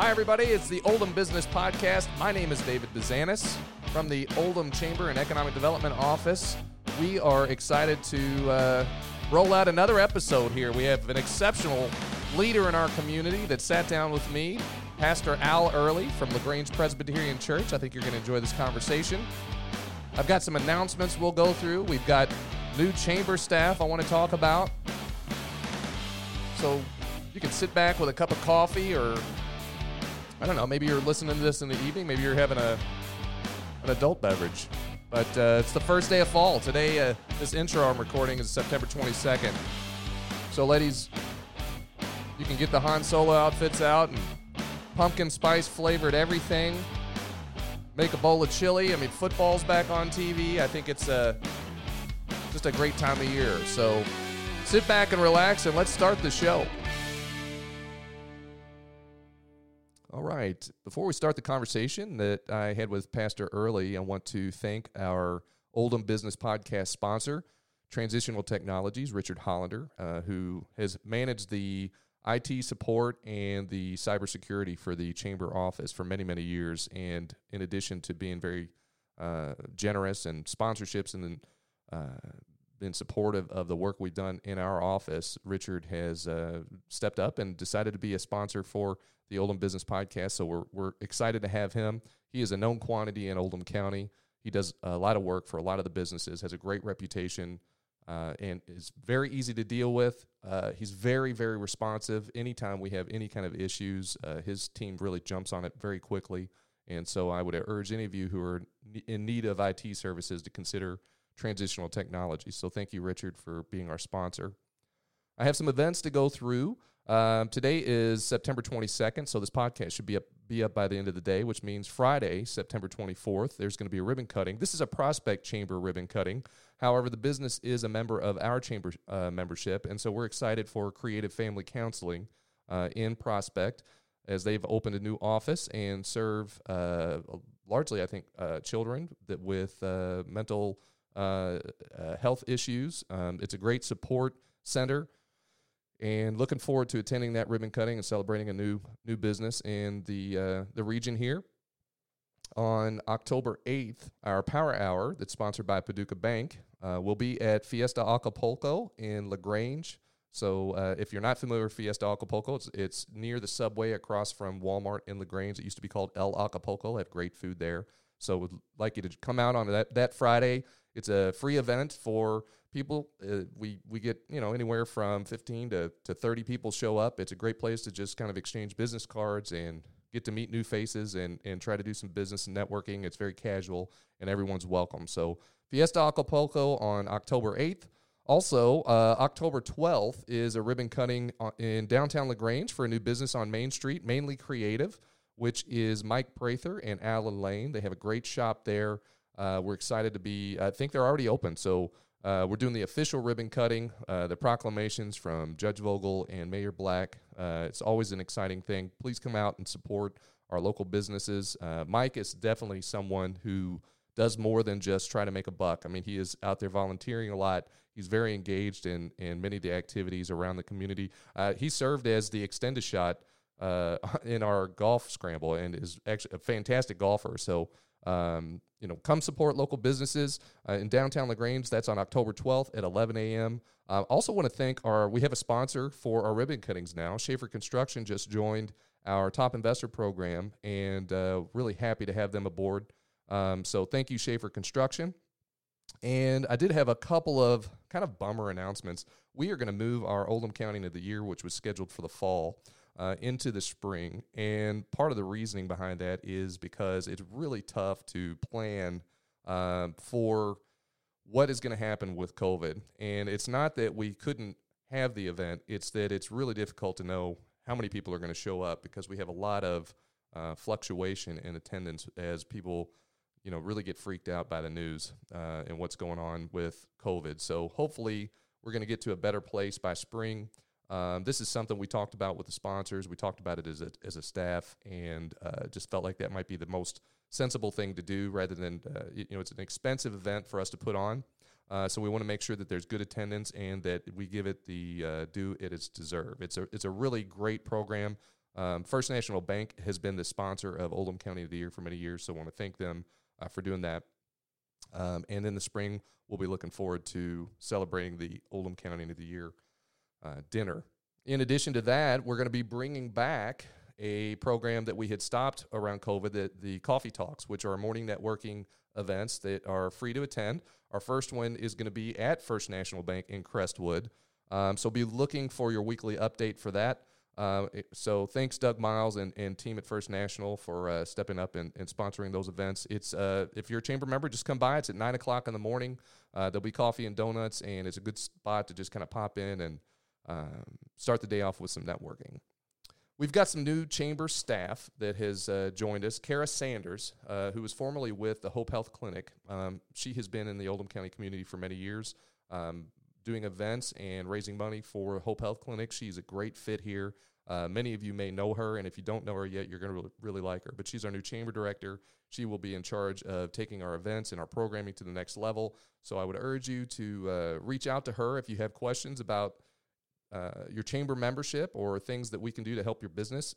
Hi, everybody. It's the Oldham Business Podcast. My name is David Bazanis from the Oldham Chamber and Economic Development Office. We are excited to uh, roll out another episode here. We have an exceptional leader in our community that sat down with me, Pastor Al Early from LaGrange Presbyterian Church. I think you're going to enjoy this conversation. I've got some announcements we'll go through. We've got new chamber staff I want to talk about. So you can sit back with a cup of coffee or I don't know, maybe you're listening to this in the evening, maybe you're having a an adult beverage. But uh, it's the first day of fall. Today, uh, this intro I'm recording is September 22nd. So, ladies, you can get the Han Solo outfits out and pumpkin spice flavored everything. Make a bowl of chili. I mean, football's back on TV. I think it's uh, just a great time of year. So, sit back and relax and let's start the show. All right. Before we start the conversation that I had with Pastor Early, I want to thank our Oldham Business Podcast sponsor, Transitional Technologies, Richard Hollander, uh, who has managed the IT support and the cybersecurity for the chamber office for many, many years. And in addition to being very uh, generous and sponsorships and then uh, been supportive of the work we've done in our office, Richard has uh, stepped up and decided to be a sponsor for the Oldham Business Podcast. So we're, we're excited to have him. He is a known quantity in Oldham County. He does a lot of work for a lot of the businesses, has a great reputation, uh, and is very easy to deal with. Uh, he's very, very responsive. Anytime we have any kind of issues, uh, his team really jumps on it very quickly. And so I would urge any of you who are in need of IT services to consider transitional technology. So thank you, Richard, for being our sponsor. I have some events to go through. Um, today is September 22nd, so this podcast should be up be up by the end of the day, which means Friday, September 24th, there's going to be a ribbon cutting. This is a prospect chamber ribbon cutting. However, the business is a member of our chamber uh, membership, and so we're excited for Creative Family Counseling uh, in Prospect as they've opened a new office and serve uh, largely, I think, uh, children that with uh, mental uh, health issues. Um, it's a great support center and looking forward to attending that ribbon cutting and celebrating a new new business in the uh, the region here. On October 8th, our Power Hour that's sponsored by Paducah Bank uh, will be at Fiesta Acapulco in LaGrange. So uh, if you're not familiar with Fiesta Acapulco, it's, it's near the subway across from Walmart in LaGrange. It used to be called El Acapulco. They have great food there. So would like you to come out on that, that Friday. It's a free event for people. Uh, we we get you know anywhere from 15 to, to 30 people show up. It's a great place to just kind of exchange business cards and get to meet new faces and and try to do some business and networking. It's very casual and everyone's welcome. So Fiesta Acapulco on October 8th. Also, uh, October 12th is a ribbon cutting in downtown LaGrange for a new business on Main Street, mainly creative, which is Mike Prather and Alan Lane. They have a great shop there. Uh, we're excited to be, I think they're already open. So uh, we're doing the official ribbon cutting, uh, the proclamations from Judge Vogel and Mayor Black. Uh, it's always an exciting thing. Please come out and support our local businesses. Uh, Mike is definitely someone who does more than just try to make a buck. I mean, he is out there volunteering a lot. He's very engaged in, in many of the activities around the community. Uh, he served as the extended shot uh, in our golf scramble and is actually a fantastic golfer. So um, you know, come support local businesses uh, in downtown Lagrange. That's on October 12th at 11 a.m. Uh, also, want to thank our. We have a sponsor for our ribbon cuttings now. Schaefer Construction just joined our top investor program, and uh, really happy to have them aboard. Um, so, thank you, Schaefer Construction. And I did have a couple of kind of bummer announcements. We are going to move our Oldham Countian of the year, which was scheduled for the fall uh, into the spring. And part of the reasoning behind that is because it's really tough to plan uh, for what is going to happen with COVID. And it's not that we couldn't have the event, it's that it's really difficult to know how many people are going to show up because we have a lot of uh, fluctuation in attendance as people you know really get freaked out by the news uh, and what's going on with covid so hopefully we're going to get to a better place by spring um, this is something we talked about with the sponsors. We talked about it as a, as a staff and uh, just felt like that might be the most sensible thing to do rather than, uh, you know, it's an expensive event for us to put on. Uh, so we want to make sure that there's good attendance and that we give it the uh, due it is deserved. It's a, it's a really great program. Um, First National Bank has been the sponsor of Oldham Countian of the Year for many years, so I want to thank them uh, for doing that. Um, and in the spring, we'll be looking forward to celebrating the Oldham Countian of the Year uh, dinner. In addition to that, we're going to be bringing back a program that we had stopped around COVID, the, the Coffee Talks, which are morning networking events that are free to attend. Our first one is going to be at First National Bank in Crestwood. Um, so be looking for your weekly update for that. Uh, so thanks, Doug Miles and, and team at First National for uh, stepping up and, and, sponsoring those events. It's uh, if you're a chamber member, just come by. It's at nine o'clock in the morning. Uh, there'll be coffee and donuts, and it's a good spot to just kind of pop in and um, start the day off with some networking. We've got some new chamber staff that has uh, joined us. Kara Sanders, uh, who was formerly with the Hope Health Clinic, um, she has been in the Oldham County community for many years. Um, doing events and raising money for Hope Health Clinic. She's a great fit here. Uh, many of you may know her, and if you don't know her yet, you're going to really, really like her. But she's our new chamber director. She will be in charge of taking our events and our programming to the next level. So I would urge you to uh, reach out to her if you have questions about uh, your chamber membership or things that we can do to help your business.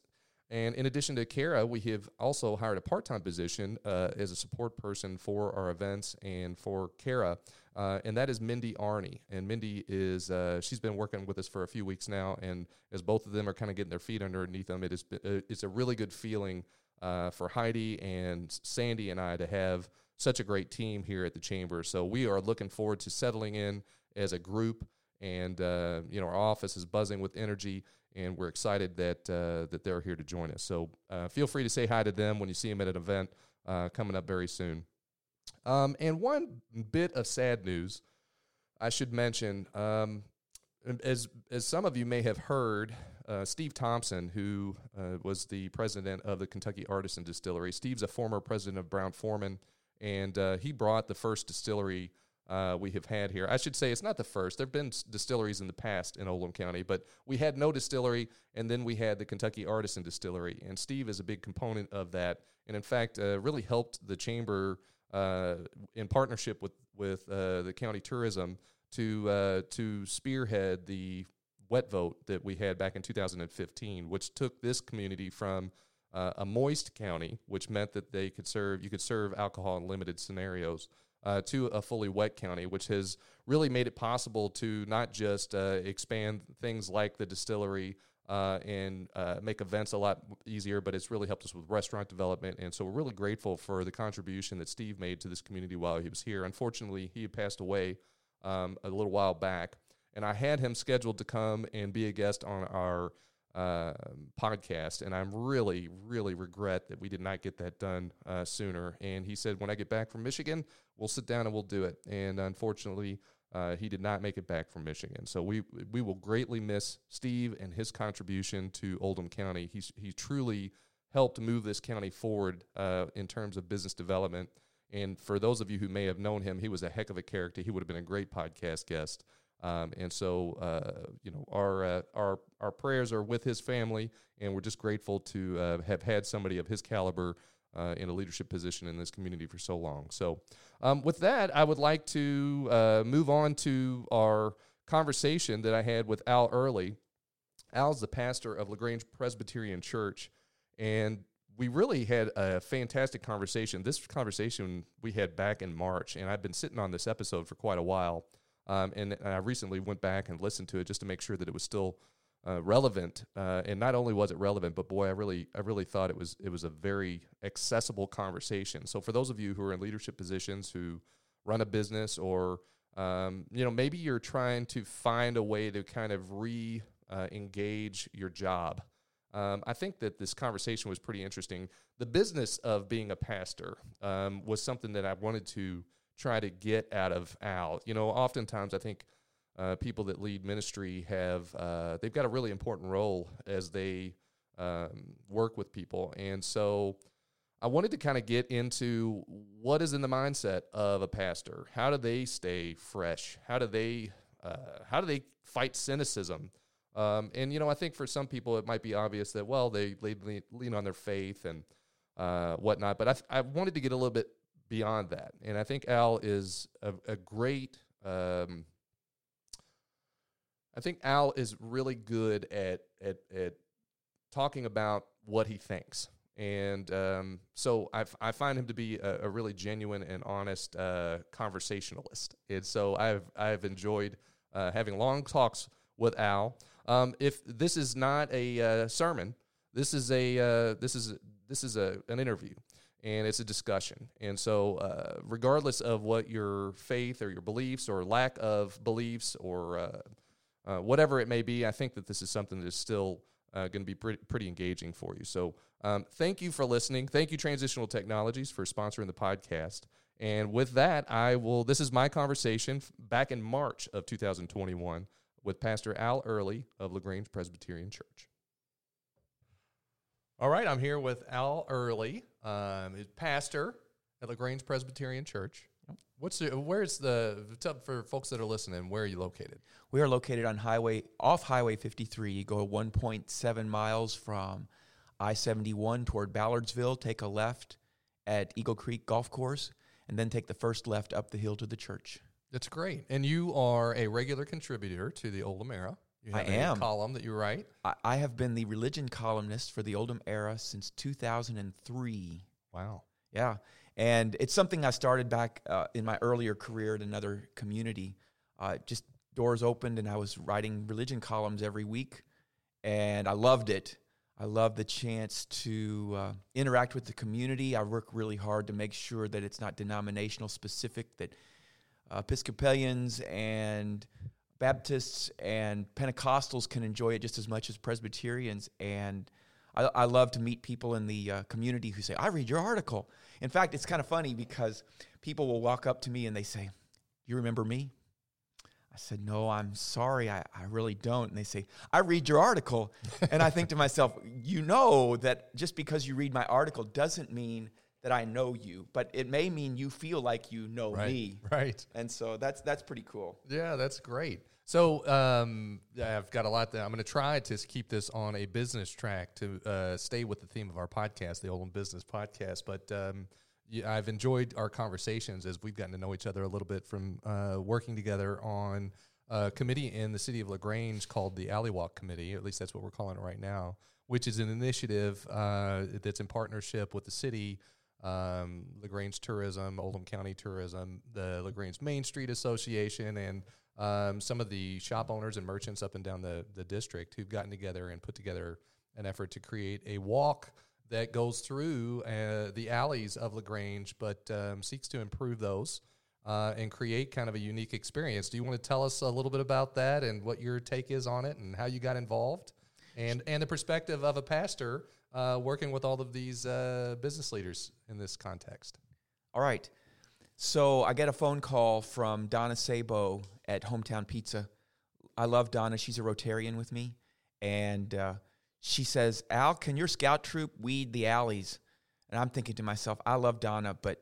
And in addition to Kara, we have also hired a part time position uh, as a support person for our events and for Kara. Uh, and that is Mindy Arney. And Mindy is, uh, she's been working with us for a few weeks now. And as both of them are kind of getting their feet underneath them, it is, uh, it's a really good feeling uh, for Heidi and Sandy and I to have such a great team here at the Chamber. So we are looking forward to settling in as a group. And, uh, you know, our office is buzzing with energy and we're excited that uh, that they're here to join us. So uh, feel free to say hi to them when you see them at an event uh, coming up very soon. Um, and one bit of sad news I should mention, um, as as some of you may have heard, uh, Steve Thompson, who uh, was the president of the Kentucky Artisan Distillery, Steve's a former president of Brown Forman, and he brought the first distillery uh, we have had here. I should say it's not the first. There have been distilleries in the past in Oldham County, but we had no distillery, and then we had the Kentucky Artisan Distillery. And Steve is a big component of that, and in fact, uh, really helped the chamber uh, in partnership with with uh, the county tourism to uh, to spearhead the wet vote that we had back in 2015, which took this community from uh, a moist county, which meant that they could serve you could serve alcohol in limited scenarios uh, to a fully wet county, which has really made it possible to not just uh, expand things like the distillery uh, and uh, make events a lot easier, but it's really helped us with restaurant development. And so we're really grateful for the contribution that Steve made to this community while he was here. Unfortunately, he passed away um, a little while back, and I had him scheduled to come and be a guest on our uh, podcast, and I'm really, really regret that we did not get that done uh, sooner. And he said, when I get back from Michigan, we'll sit down and we'll do it. And unfortunately, uh, he did not make it back from Michigan. So we we will greatly miss Steve and his contribution to Oldham County. He's he truly helped move this county forward uh, in terms of business development. And for those of you who may have known him, he was a heck of a character. He would have been a great podcast guest. Um, and so, uh, you know, our uh, our our prayers are with his family, and we're just grateful to uh, have had somebody of his caliber uh, in a leadership position in this community for so long. So, um, with that, I would like to uh, move on to our conversation that I had with Al Early. Al's the pastor of LaGrange Presbyterian Church, and we really had a fantastic conversation. This conversation we had back in March, and I've been sitting on this episode for quite a while. Um, and, and, I recently went back and listened to it just to make sure that it was still uh, relevant. Uh, and not only was it relevant, but boy, I really, I really thought it was, it was a very accessible conversation. So for those of you who are in leadership positions, who run a business, or um, you know, maybe you're trying to find a way to kind of re-engage uh, your job. Um, I think that this conversation was pretty interesting. The business of being a pastor um, was something that I wanted to try to get out of Al. You know, oftentimes I think uh, people that lead ministry have uh, they've got a really important role as they um, work with people, and so I wanted to kind of get into what is in the mindset of a pastor. How do they stay fresh? How do they uh, how do they fight cynicism? Um, and you know, I think for some people it might be obvious that well they, they lean on their faith and uh, whatnot. But I, I wanted to get a little bit beyond that. And I think Al is a, a great. Um, I think Al is really good at at at talking about what he thinks. And um, so I, f- I find him to be a, a really genuine and honest uh, conversationalist. And so I've, I've enjoyed uh, having long talks with Al. Um, if this is not a uh, sermon, this is a uh, this is this is a, an interview and it's a discussion. And so, uh, regardless of what your faith or your beliefs or lack of beliefs or uh, uh, whatever it may be, I think that this is something that is still uh, going to be pretty, pretty engaging for you. So, um, thank you for listening. Thank you, Transitional Technologies, for sponsoring the podcast. And with that, I will. This is my conversation back in March of 2021 with Pastor Al Early of LaGrange Presbyterian Church. All right, I'm here with Al Early, um, pastor at LaGrange Presbyterian Church. What's the, where's the for folks that are listening? Where are you located? We are located on highway off Highway 53. You go 1.7 miles from I-71 toward Ballardsville. Take a left at Eagle Creek Golf Course, and then take the first left up the hill to the church. That's great. And you are a regular contributor to the Old Era. You I am. column that you write. I, I have been the religion columnist for the Oldham Era since 2003. Wow. Yeah. And it's something I started back uh, in my earlier career at another community. Uh, just doors opened, and I was writing religion columns every week, and I loved it. I love the chance to uh, interact with the community. I work really hard to make sure that it's not denominational specific, that Episcopalians and Baptists and Pentecostals can enjoy it just as much as Presbyterians. And I, I love to meet people in the uh, community who say, I read your article. In fact, it's kind of funny because people will walk up to me and they say, You remember me? I said, No, I'm sorry, I, I really don't. And they say, I read your article. and I think to myself, You know that just because you read my article doesn't mean that I know you, but it may mean you feel like you know right, me. Right. And so that's that's pretty cool. Yeah, that's great. So um, I've got a lot that I'm going to try to keep this on a business track to uh, stay with the theme of our podcast, the Oldham Business Podcast. But um, yeah, I've enjoyed our conversations as we've gotten to know each other a little bit from uh, working together on a committee in the city of Lagrange called the Alley Walk Committee. At least that's what we're calling it right now, which is an initiative uh, that's in partnership with the city um, Lagrange Tourism, Oldham County Tourism, the Lagrange Main Street Association, and um, some of the shop owners and merchants up and down the, the district who've gotten together and put together an effort to create a walk that goes through uh, the alleys of Lagrange, but um, seeks to improve those uh, and create kind of a unique experience. Do you want to tell us a little bit about that and what your take is on it and how you got involved? And, and the perspective of a pastor uh, working with all of these uh, business leaders in this context. All right. So I get a phone call from Donna Sabo at Hometown Pizza. I love Donna. She's a Rotarian with me. And uh, she says, Al, can your scout troop weed the alleys? And I'm thinking to myself, I love Donna, but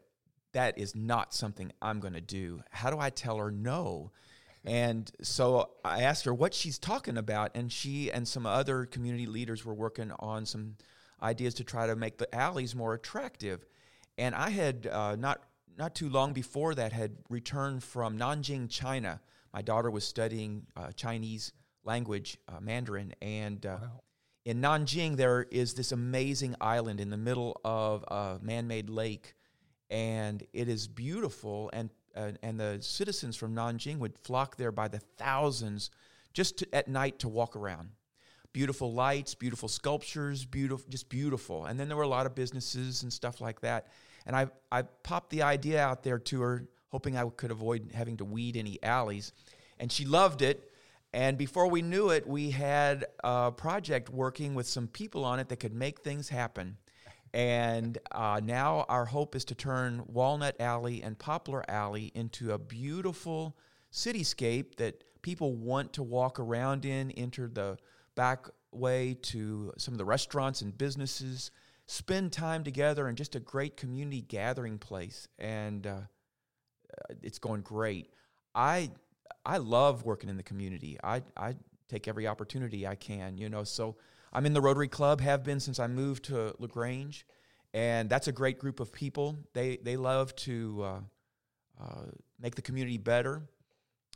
that is not something I'm going to do. How do I tell her no? And so I asked her what she's talking about, and she and some other community leaders were working on some ideas to try to make the alleys more attractive. And I had uh, not not too long before that had returned from Nanjing, China. My daughter was studying uh, Chinese language, uh, Mandarin, and uh, wow. in Nanjing there is this amazing island in the middle of a man-made lake, and it is beautiful. And and the citizens from Nanjing would flock there by the thousands just to, at night to walk around beautiful lights, beautiful sculptures, beautiful, just beautiful. And then there were a lot of businesses and stuff like that. And I, I popped the idea out there to her, hoping I could avoid having to weed any alleys. And she loved it. And before we knew it, we had a project working with some people on it that could make things happen. And uh, now our hope is to turn Walnut Alley and Poplar Alley into a beautiful cityscape that people want to walk around in, enter the back way to some of the restaurants and businesses, spend time together, and just a great community gathering place. And uh, it's going great. I I love working in the community. I I take every opportunity I can. You know, so I'm in the Rotary Club. Have been since I moved to Lagrange, and that's a great group of people. They they love to uh, uh, make the community better.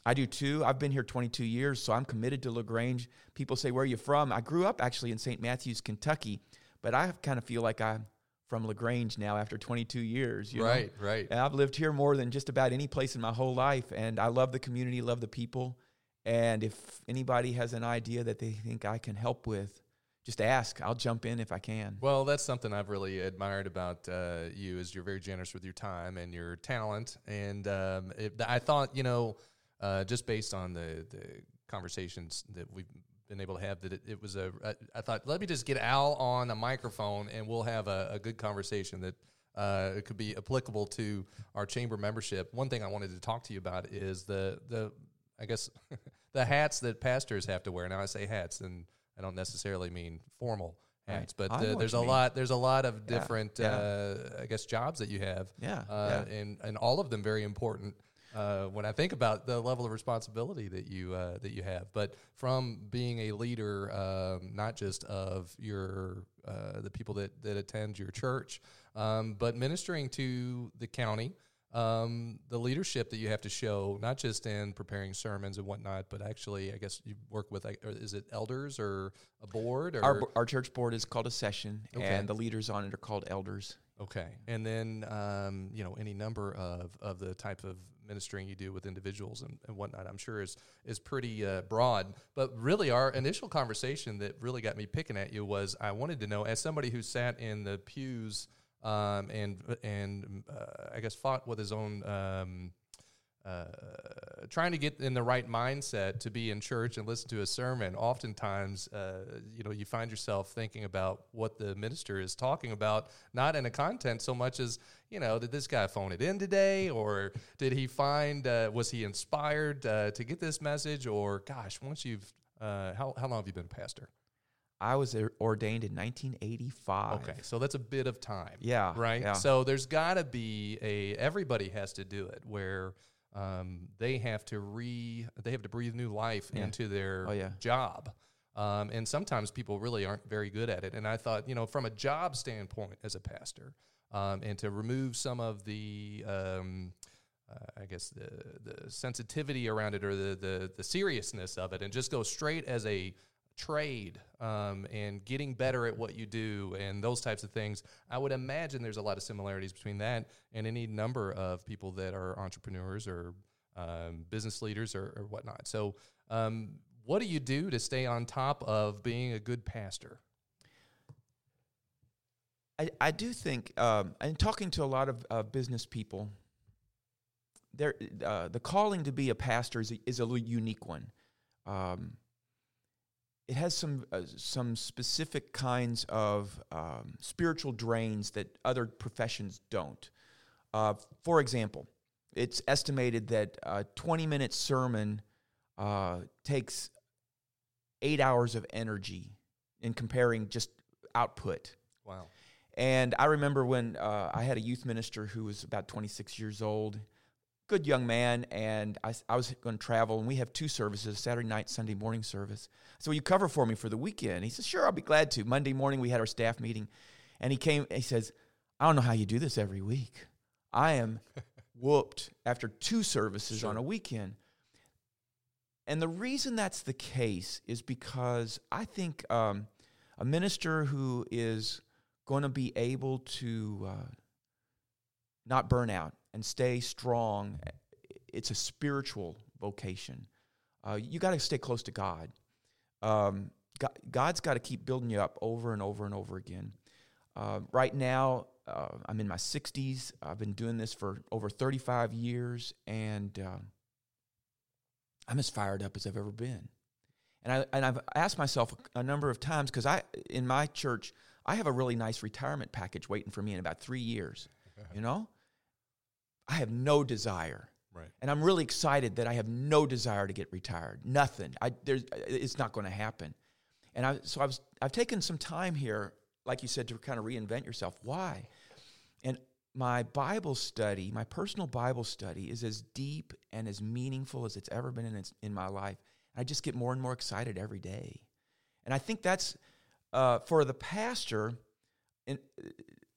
I do too. I've been here 22 years, so I'm committed to LaGrange. People say, Where are you from? I grew up actually in St. Matthews, Kentucky, but I kind of feel like I'm from LaGrange now after 22 years. You right, know? right. And I've lived here more than just about any place in my whole life, and I love the community, love the people. And if anybody has an idea that they think I can help with, just ask. I'll jump in if I can. Well, that's something I've really admired about uh, you is you're very generous with your time and your talent. And um, it, I thought, you know, uh, just based on the, the conversations that we've been able to have, that it, it was a. I, I thought, let me just get Al on a microphone and we'll have a, a good conversation that uh, it could be applicable to our chamber membership. One thing I wanted to talk to you about is the the I guess the hats that pastors have to wear. Now I say hats, and I don't necessarily mean formal hats, Right. but what there's a mean. lot there's a lot of Yeah, different yeah. Uh, I guess jobs that you have, Yeah, uh, yeah. and and all of them very important. Uh, when I think about the level of responsibility that you uh, that you have, but from being a leader, um, not just of your uh, the people that that attend your church, um, but ministering to the county, um, the leadership that you have to show, not just in preparing sermons and whatnot, but actually, I guess you work with, is it elders or a board? Or Our, our church board is called a session, Okay. and the leaders on it are called elders. okay, and then um, you know any number of of the type of ministering you do with individuals and, and whatnot. I'm sure is is pretty uh, broad. But really, our initial conversation that really got me picking at you was I wanted to know, as somebody who sat in the pews um, and and uh, I guess fought with his own. Um, uh, trying to get in the right mindset to be in church and listen to a sermon, oftentimes, uh, you know, you find yourself thinking about what the minister is talking about, not in a content so much as, you know, did this guy phone it in today, or did he find, uh, was he inspired uh, to get this message, or gosh, once you've, uh, how how long have you been a pastor? I was ordained in 1985. Okay, so that's a bit of time. Yeah. right? Yeah. So there's got to be a everybody has to do it where um, they have to re they have to breathe new life Yeah. into their Oh, yeah. job. Um, and sometimes people really aren't very good at it. And I thought, you know, from a job standpoint as a pastor, um, and to remove some of the, um, uh, I guess the the sensitivity around it or the, the the seriousness of it, and just go straight as a trade um, and getting better at what you do and those types of things. I would imagine there's a lot of similarities between that and any number of people that are entrepreneurs or um, business leaders or, or whatnot. So, um, what do you do to stay on top of being a good pastor? I, I do think, um, and talking to a lot of uh, business people, there uh, the calling to be a pastor is a, is a unique one. Um, it has some uh, some specific kinds of um, spiritual drains that other professions don't. Uh, for example, it's estimated that a 20 minute sermon uh, takes eight hours of energy in comparing just output. Wow. And I remember when uh, I had a youth minister who was about 26 years old, good young man, and I was going to travel, and we have two services Saturday night, Sunday morning service. So, will you cover for me for the weekend? He says, Sure, I'll be glad to. Monday morning, we had our staff meeting, and he came, he says, I don't know how you do this every week. I am whooped after two services Sure. on a weekend. And the reason that's the case is because I think um, a minister who is going to be able to uh, not burn out and stay strong, it's a spiritual vocation. Uh, you got to stay close to God. Um, God God's got to keep building you up over and over and over again. Uh, right now, uh, I'm in my 60s. I've been doing this for over 35 years, and uh, I'm as fired up as I've ever been. And I and I've asked myself a number of times because I in my church I have a really nice retirement package waiting for me in about three years. You know, I have no desire, Right. and I'm really excited that I have no desire to get retired. Nothing. I there's it's not going to happen. And I so I was I've taken some time here, like you said, to kind of reinvent yourself. Why? And my Bible study, my personal Bible study, is as deep and as meaningful as it's ever been in in my life. I just get more and more excited every day, and I think that's uh, for the pastor. And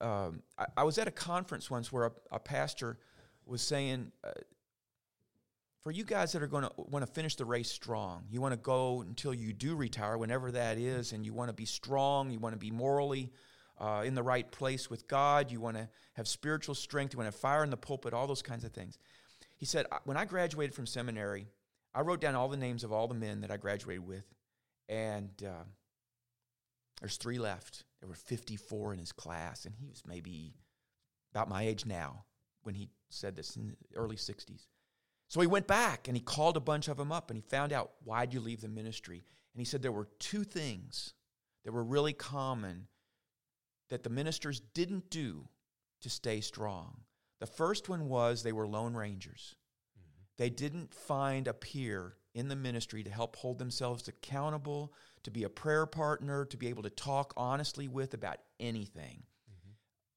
um, I, I was at a conference once where a, a pastor was saying, uh, for you guys that are going to want to finish the race strong, you want to go until you do retire, whenever that is, and you want to be strong, you want to be morally uh, in the right place with God, you want to have spiritual strength, you want to have fire in the pulpit, all those kinds of things. He said, When I graduated from seminary, I wrote down all the names of all the men that I graduated with, and uh, there's three left. There were 54 in his class, and he was maybe about my age now when he said this in the early 60s. So he went back and he called a bunch of them up and he found out why'd you leave the ministry? And he said there were two things that were really common that the ministers didn't do to stay strong. The first one was they were lone rangers. Mm-hmm. They didn't find a peer in the ministry to help hold themselves accountable, to be a prayer partner, to be able to talk honestly with about anything.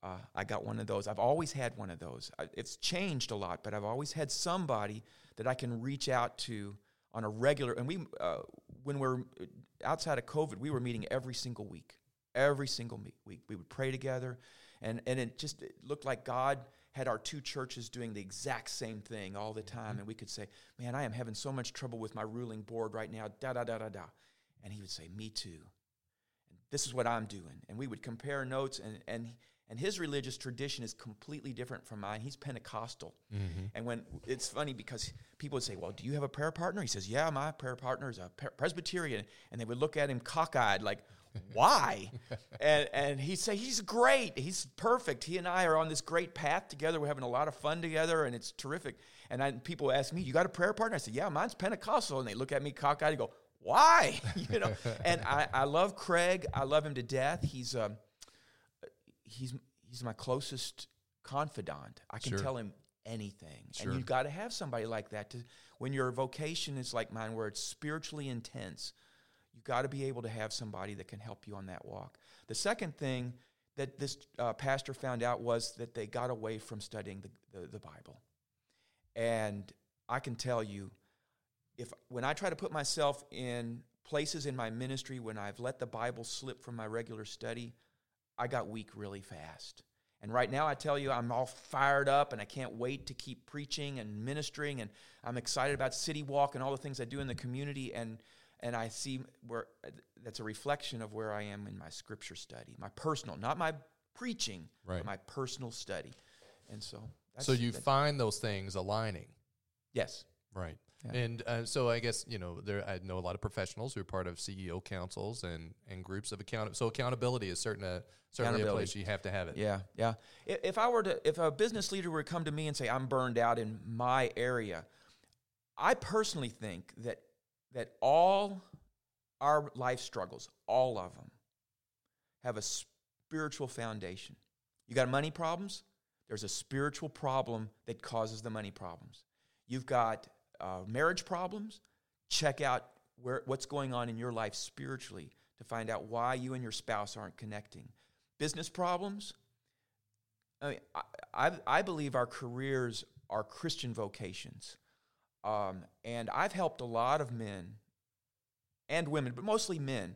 Uh, I got one of those. I've always had one of those. I, it's changed a lot, but I've always had somebody that I can reach out to on a regular. And we, uh, when we're outside of COVID, we were meeting every single week. Every single week, we would pray together, and and it just it looked like God had our two churches doing the exact same thing all the time. Mm-hmm. And we could say, "Man, I am having so much trouble with my ruling board right now." Da da da da da, and he would say, "Me too." And this is what I'm doing, and we would compare notes, and and and his religious tradition is completely different from mine. He's Pentecostal. Mm-hmm. And when it's funny because people would say, Well, do you have a prayer partner? He says, Yeah, my prayer partner is a Presbyterian. And they would look at him cockeyed, like, Why? and, and he'd say, He's great. He's perfect. He and I are on this great path together. We're having a lot of fun together, and it's terrific. And I, people ask me, You got a prayer partner? I said, Yeah, mine's Pentecostal. And they look at me cockeyed and go, Why? you know, and I, I love Craig. I love him to death. He's, um, he's he's my closest confidant. I can sure. tell him anything. Sure. And you've got to have somebody like that to when your vocation is like mine where it's spiritually intense. You've got to be able to have somebody that can help you on that walk. The second thing that this uh, pastor found out was that they got away from studying the, the, the Bible. And I can tell you, if when I try to put myself in places in my ministry when I've let the Bible slip from my regular study, I got weak really fast. And right now, I tell you, I'm all fired up and I can't wait to keep preaching and ministering. And I'm excited about City Walk and all the things I do in the community. And, and I see where that's a reflection of where I am in my scripture study, my personal, not my preaching, right. but my personal study. And so, so you find those things aligning. Yes. Right. Yeah. And uh, so I guess you know there I know a lot of professionals who are part of CEO councils and and groups of account. So accountability is certain uh, certainly a place you have to have it. Yeah, yeah. If I were to, if a business leader were to come to me and say I'm burned out in my area, I personally think that that all our life struggles, all of them, have a spiritual foundation. You got money problems. There's a spiritual problem that causes the money problems. You've got uh, marriage problems, check out where, what's going on in your life spiritually to find out why you and your spouse aren't connecting. Business problems, I, mean, I, I, I believe our careers are Christian vocations. Um, and I've helped a lot of men and women, but mostly men,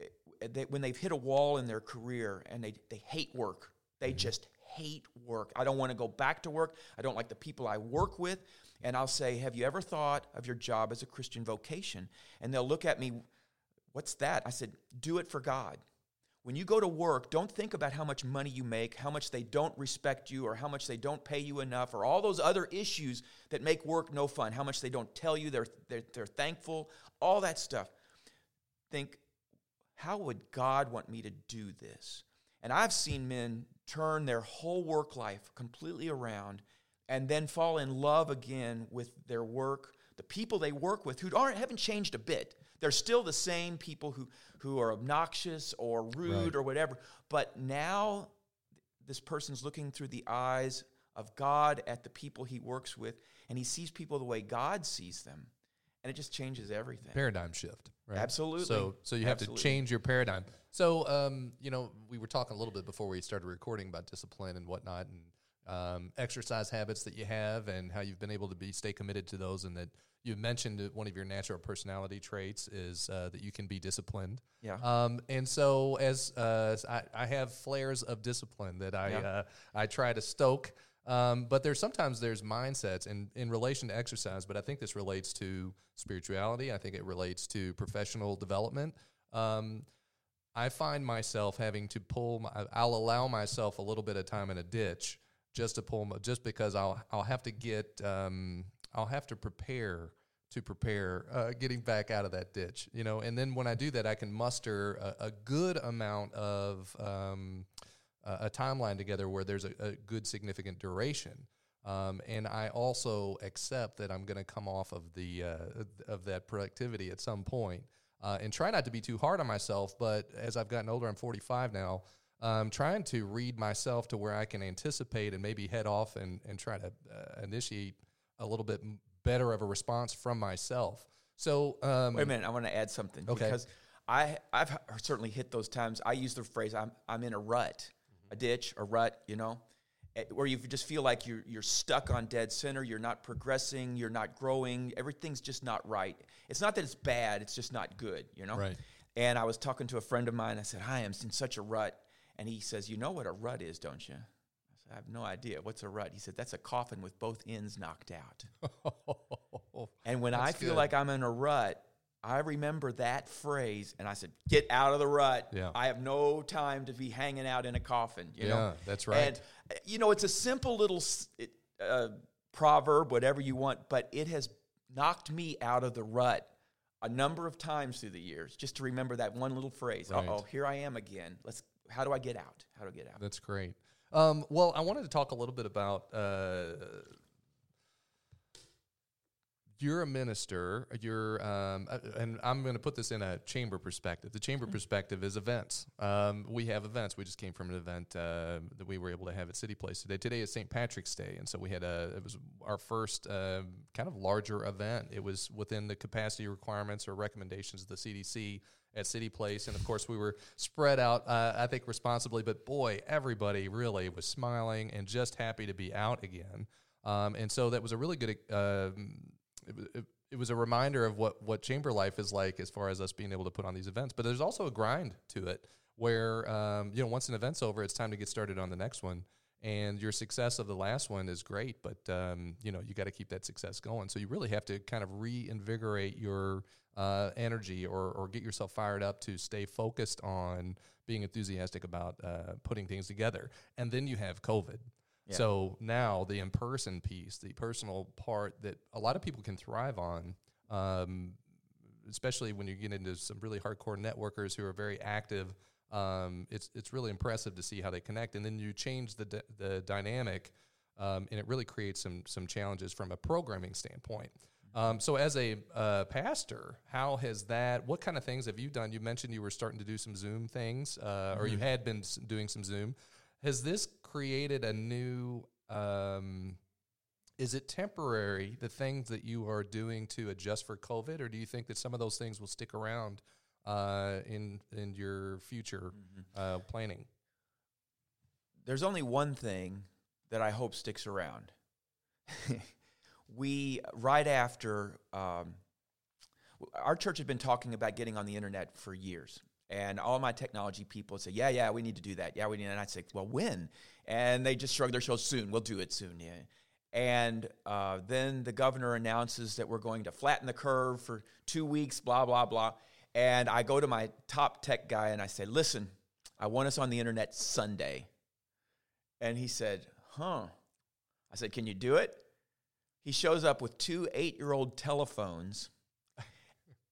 eh, they, when they've hit a wall in their career and they, they hate work. They mm-hmm. just hate work. I don't want to go back to work. I don't like the people I work with and I'll say, Have you ever thought of your job as a Christian vocation? And they'll look at me, What's that? I said, Do it for God. When you go to work, don't think about how much money you make, how much they don't respect you, or how much they don't pay you enough, or all those other issues that make work no fun, how much they don't tell you they're, they're, they're thankful, all that stuff. Think, how would God want me to do this? And I've seen men turn their whole work life completely around and then fall in love again with their work, the people they work with who aren't haven't changed a bit. They're still the same people who, who are obnoxious or rude right. or whatever. But now this person's looking through the eyes of God at the people he works with, and he sees people the way God sees them. And it just changes everything. Paradigm shift, right? Absolutely. So, so you have Absolutely. to change your paradigm. So, um, you know, we were talking a little bit before we started recording about discipline and whatnot, and um, exercise habits that you have and how you've been able to be stay committed to those and that you mentioned that one of your natural personality traits is uh, that you can be disciplined. Yeah. Um, and so as uh, I, I, have flares of discipline that I yeah. uh, I try to stoke. Um, but there's sometimes there's mindsets in, in relation to exercise, but I think this relates to spirituality. I think it relates to professional development. Um, I find myself having to pull. My, I'll allow myself a little bit of time in a ditch just to pull, my, just because I'll I'll have to get um, I'll have to prepare to prepare uh, getting back out of that ditch, you know. And then when I do that, I can muster a, a good amount of um, a timeline together where there's a, a good significant duration. Um, and I also accept that I'm going to come off of the uh, of that productivity at some point, uh, and try not to be too hard on myself. But as I've gotten older, I'm 45 now. I'm trying to read myself to where I can anticipate and maybe head off and, and try to uh, initiate a little bit better of a response from myself. So um, wait a minute, I want to add something okay. because I I've certainly hit those times. I use the phrase I'm I'm in a rut, a ditch, a rut, you know, eh, where you just feel like you're you're stuck on dead center. You're not progressing. You're not growing. Everything's just not right. It's not that it's bad. It's just not good, you know. Right. And I was talking to a friend of mine. I said, "Hi, I'm in such a rut," and he says, "You know what a rut is, don't you?" I said, I have no idea. What's a rut? He said, That's a coffin with both ends knocked out. and when I feel good. like I'm in a rut, I remember that phrase and I said, Get out of the rut. Yeah. I have no time to be hanging out in a coffin. You yeah, know? that's right. And, uh, you know, it's a simple little uh, proverb, whatever you want, but it has knocked me out of the rut a number of times through the years just to remember that one little phrase. Right. Oh, here I am again. Let's. How do I get out? How do I get out? That's great. Um, well, I wanted to talk a little bit about uh, you're a minister. You're, um, uh, and I'm going to put this in a chamber perspective. The chamber mm-hmm. perspective is events. Um, we have events. We just came from an event uh, that we were able to have at City Place today. Today is St. Patrick's Day, and so we had a. It was our first uh, kind of larger event. It was within the capacity requirements or recommendations of the CDC at City Place, and of course we were spread out. Uh, I think responsibly, but boy, everybody really was smiling and just happy to be out again. Um, and so that was a really good. Uh, it, it, it, was a reminder of what what chamber life is like as far as us being able to put on these events. But there's also a grind to it, where um, you know once an event's over, it's time to get started on the next one. And your success of the last one is great, but um, you know you got to keep that success going. So you really have to kind of reinvigorate your uh, energy or, or get yourself fired up to stay focused on being enthusiastic about uh, putting things together. And then you have COVID. Yeah. So now the in person piece, the personal part that a lot of people can thrive on, um, especially when you get into some really hardcore networkers who are very active. Um, it's it's really impressive to see how they connect, and then you change the d- the dynamic, um, and it really creates some some challenges from a programming standpoint. Um, so, as a uh, pastor, how has that? What kind of things have you done? You mentioned you were starting to do some Zoom things, uh, mm-hmm. or you mm-hmm. had been doing some Zoom. Has this created a new? Um, is it temporary? The things that you are doing to adjust for COVID, or do you think that some of those things will stick around uh, in in your future mm-hmm. Uh, planning? There's only one thing that I hope sticks around. we right after um, our church had been talking about getting on the internet for years and all my technology people say yeah yeah we need to do that. Yeah we need and i'd say well when? And they just shrug their shoulders soon. We'll do it soon. Yeah. And uh, then the governor announces that we're going to flatten the curve for two weeks blah blah blah. And i go to my top tech guy and i say listen i want us on the internet sunday. And he said huh. I said can you do it? He shows up with two eight year old telephones,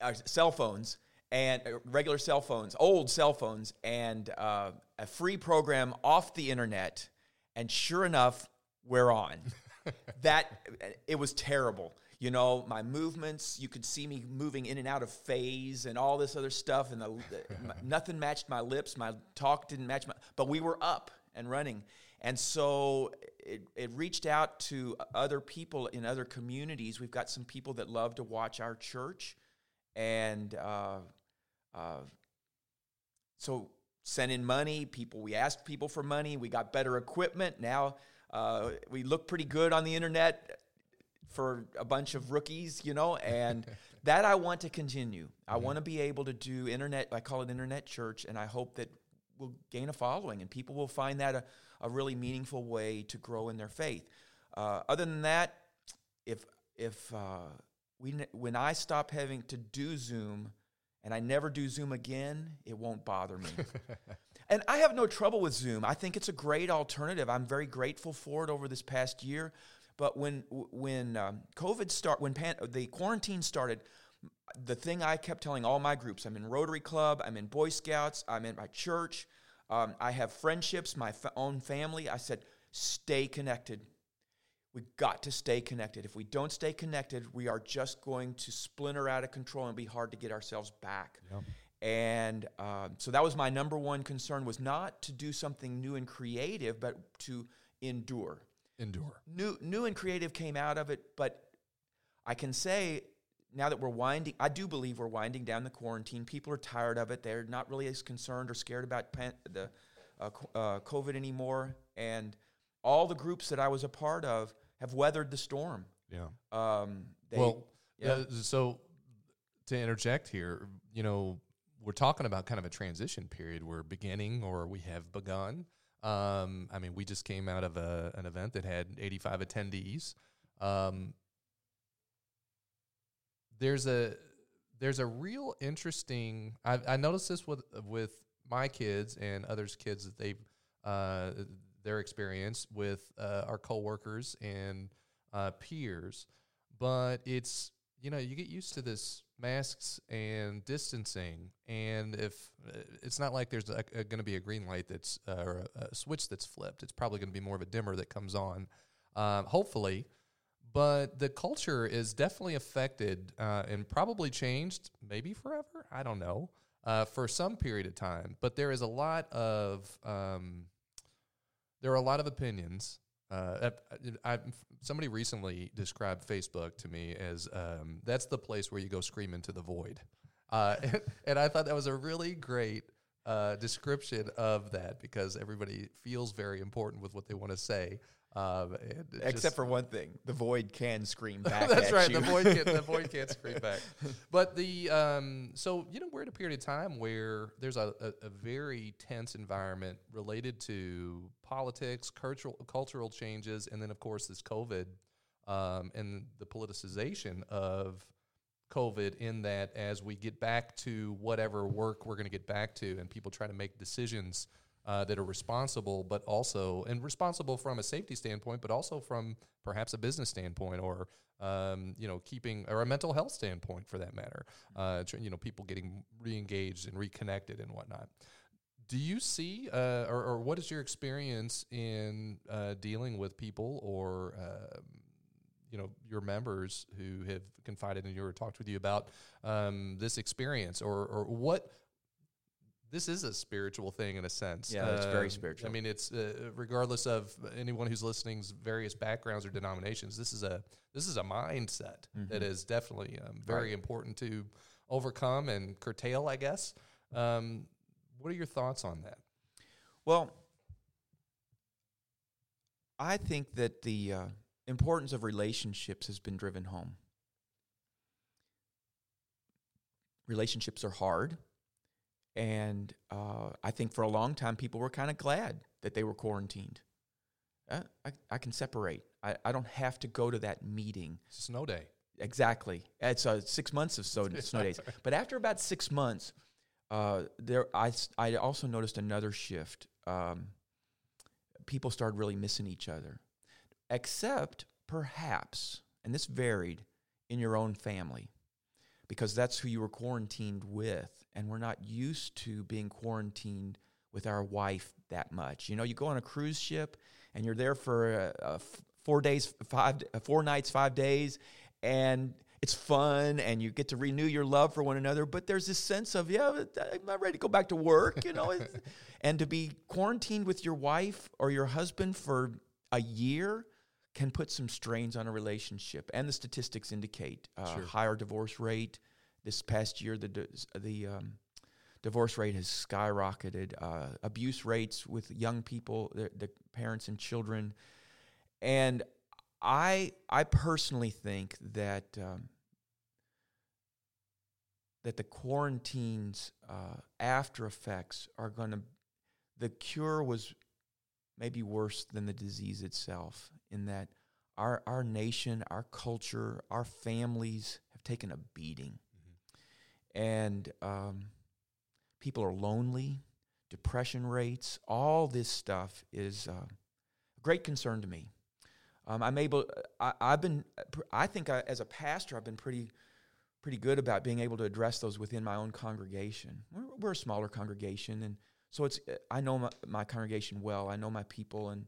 uh, cell phones, and uh, regular cell phones, old cell phones, and uh, a free program off the internet. And sure enough, we're on. that it was terrible. You know, my movements, you could see me moving in and out of phase and all this other stuff, and the, nothing matched my lips. My talk didn't match my, but we were up and running. And so it, it reached out to other people in other communities. We've got some people that love to watch our church. And uh, uh, so sent in money. People, we asked people for money. We got better equipment. Now uh, we look pretty good on the internet for a bunch of rookies, you know, and that I want to continue. I mm-hmm. want to be able to do internet, I call it internet church, and I hope that we'll gain a following, and people will find that a, a really meaningful way to grow in their faith. Uh, other than that, if if uh, we when I stop having to do Zoom and I never do Zoom again, it won't bother me. and I have no trouble with Zoom. I think it's a great alternative. I'm very grateful for it over this past year. But when when um, COVID start when pan, the quarantine started, the thing I kept telling all my groups, I'm in Rotary Club, I'm in Boy Scouts, I'm in my church, um, I have friendships, my fa- own family. I said, stay connected. We've got to stay connected. If we don't stay connected, we are just going to splinter out of control and be hard to get ourselves back. And um, so that was my number one concern was not to do something new and creative, but to endure. Endure. New, new and creative came out of it, but I can say now that we're winding, I do believe we're winding down the quarantine. People are tired of it. They're not really as concerned or scared about pan, the uh, uh, COVID anymore. And all the groups that I was a part of have weathered the storm. Yeah. Um, they, well, yeah. Uh, so to interject here, you know, we're talking about kind of a transition period. We're beginning or we have begun. Um, I mean, we just came out of a, an event that had 85 attendees. Um, there's a there's a real interesting. I, I noticed this with with my kids and others' kids that they've uh, their experience with uh, our coworkers and uh, peers, but it's you know you get used to this masks and distancing, and if uh, it's not like there's going to be a green light that's uh, or a, a, switch that's flipped, it's probably going to be more of a dimmer that comes on. Um, hopefully, but the culture is definitely affected uh, and probably changed, maybe forever. I don't know. Uh, for some period of time, but there is a lot of um, there are a lot of opinions. Uh, I, I, somebody recently described Facebook to me as um, that's the place where you go scream into the void, uh, and, and, I thought that was a really great uh, description of that because everybody feels very important with what they want to say, um, Except just, for one thing, the void can scream back. that's right. You. The void can the void can't scream back. But the um, so you know we're at a period of time where there's a, a, a very tense environment related to politics, cultural cultural changes, and then of course this COVID um, and the politicization of COVID. In that, as we get back to whatever work we're going to get back to, and people try to make decisions uh, that are responsible, but also and responsible from a safety standpoint, but also from perhaps a business standpoint or um, you know keeping or a mental health standpoint for that matter. Uh, you know, people getting reengaged and reconnected and whatnot. Do you see, uh, or, or, what is your experience in uh, dealing with people or um, you know your members who have confided in you or talked with you about um, this experience, or or what this is a spiritual thing in a sense. Yeah, it's very um, spiritual. I mean, it's uh, regardless of anyone who's listening's various backgrounds or denominations. This is a this is a mindset mm-hmm. that is definitely um, very right. important to overcome and curtail. I guess. Um, what are your thoughts on that? Well, I think that the uh, importance of relationships has been driven home. Relationships are hard and uh, I think for a long time, people were kind of glad that they were quarantined. Uh, I, I can separate. I, I don't have to go to that meeting. It's a snow day. Exactly. It's uh, six months of snow, snow days. But after about six months, uh, there I, I also noticed another shift. Um, people started really missing each other, except perhaps, and this varied in your own family because that's who you were quarantined with. And we're not used to being quarantined with our wife that much. You know, you go on a cruise ship and you're there for uh, uh, four days, five, uh, four nights, five days, and it's fun and you get to renew your love for one another. But there's this sense of, yeah, I'm not ready to go back to work, you know. and to be quarantined with your wife or your husband for a year can put some strains on a relationship. And the statistics indicate uh, sure. higher divorce rate. This past year, the the um, divorce rate has skyrocketed. Uh, abuse rates with young people, the, the, parents and children, and I I personally think that um, that the quarantine's uh, after effects are going to the cure was maybe worse than the disease itself, in that our, our nation, our culture, our families have taken a beating. And um, people are lonely, depression rates, all this stuff is uh, a great concern to me. Um, I'm able. I, have been. I think I, as a pastor, I've been pretty, pretty good about being able to address those within my own congregation. We're, we're a smaller congregation, and so it's. I know my, my congregation well. I know my people, and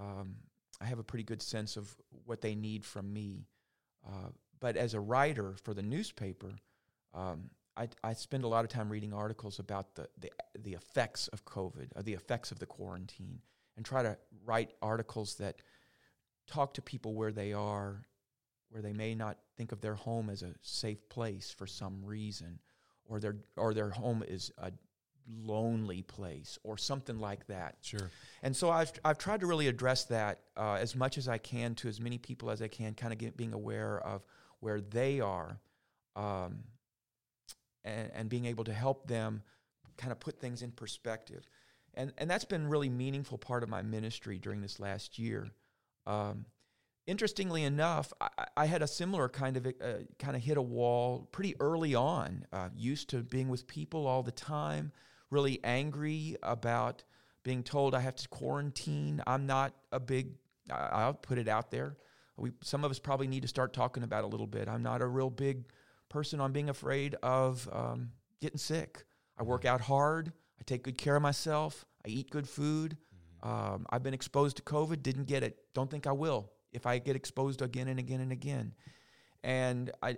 um, I have a pretty good sense of what they need from me. Uh, but as a writer for the newspaper, um, I, I, spend a lot of time reading articles about the, the, the effects of COVID, or the effects of the quarantine, and try to write articles that talk to people where they are, where they may not think of their home as a safe place for some reason, or their or their home is a lonely place or something like that. Sure. And so I've I've tried to really address that uh, as much as I can to as many people as I can, kind of being aware of where they are, um, and and being able to help them kind of put things in perspective. And and that's been really meaningful part of my ministry during this last year. Um, interestingly enough, I, I, had a similar kind of uh, kind of hit a wall pretty early on. Uh, used to being with people all the time, really angry about being told I have to quarantine. I'm not a big. I'll put it out there. We some of us probably need to start talking about a little bit. I'm not a real big person on being afraid of um, getting sick. I work mm-hmm. out hard. I take good care of myself. I eat good food. Um, I've been exposed to COVID, didn't get it. Don't think I will if I get exposed again and again and again. And I,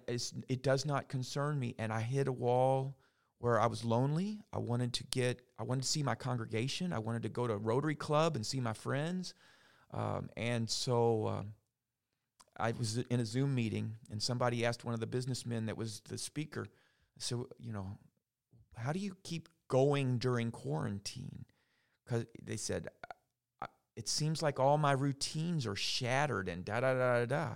it does not concern me. And I hit a wall where I was lonely. I wanted to get, I wanted to see my congregation. I wanted to go to a Rotary Club and see my friends. Um, and so uh, I was in a Zoom meeting, and somebody asked one of the businessmen that was the speaker, so you know, how do you keep going during quarantine? Because they said it seems like all my routines are shattered and da da da da da.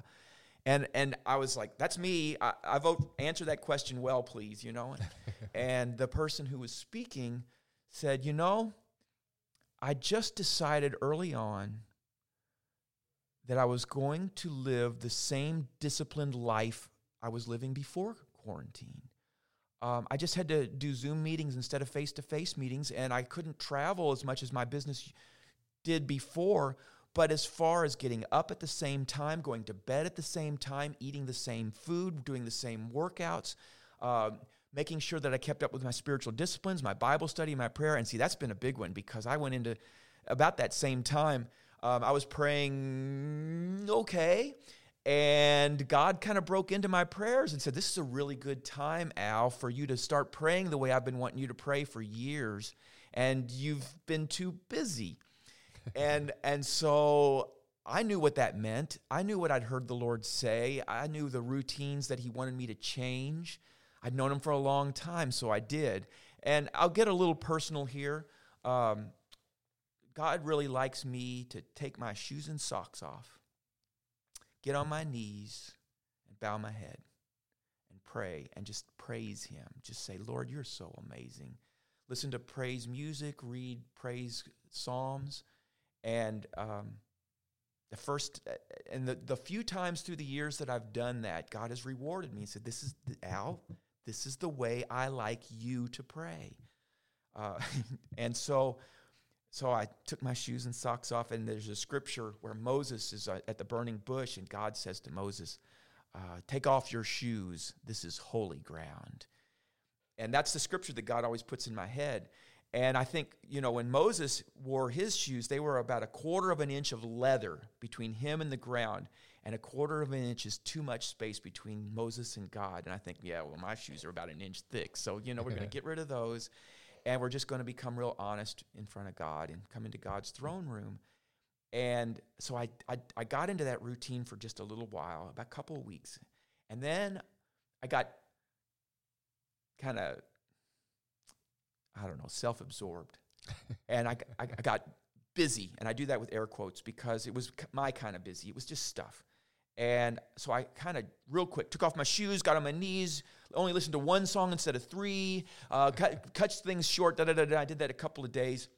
And and I was like, that's me. I, I vote answer that question well, please, you know. and the person who was speaking said, you know, I just decided early on that I was going to live the same disciplined life I was living before quarantine. Um, I just had to do Zoom meetings instead of face to face meetings, and I couldn't travel as much as my business did before. But as far as getting up at the same time, going to bed at the same time, eating the same food, doing the same workouts, uh, making sure that I kept up with my spiritual disciplines, my Bible study, my prayer. And see, that's been a big one because I went into about that same time. Um, I was praying, okay. And God kind of broke into my prayers and said, This is a really good time, Al, for you to start praying the way I've been wanting you to pray for years. And you've been too busy and and so I knew what that meant. I knew what I'd heard the Lord say. I knew the routines that He wanted me to change. I'd known Him for a long time, so I did. And I'll get a little personal here. Um, God really likes me to take my shoes and socks off, get on my knees, and bow my head and pray and just praise Him. Just say, Lord, you're so amazing. Listen to praise music, read praise psalms and um, the first, and the, the few times through the years that I've done that, God has rewarded me. He said, This is, the, Al, this is the way I like you to pray. Uh, and so, so I took my shoes and socks off, and there's a scripture where Moses is uh, at the burning bush, and God says to Moses, uh, Take off your shoes. This is holy ground. And that's the scripture that God always puts in my head. And I think, you know, when Moses wore his shoes, they were about a quarter of an inch of leather between him and the ground. And a quarter of an inch is too much space between Moses and God. And I think, yeah, well, my shoes are about an inch thick. So, you know, we're going to get rid of those. And we're just going to become real honest in front of God and come into God's throne room. And so I, I, I got into that routine for just a little while, about a couple of weeks. And then I got kind of I don't know, self absorbed. and I, I, I got busy, and I do that with air quotes because it was my kind of busy. It was just stuff. And so I kind of, real quick, took off my shoes, got on my knees, only listened to one song instead of three, uh, cut, cut things short, da, da, da, da. I did that a couple of days.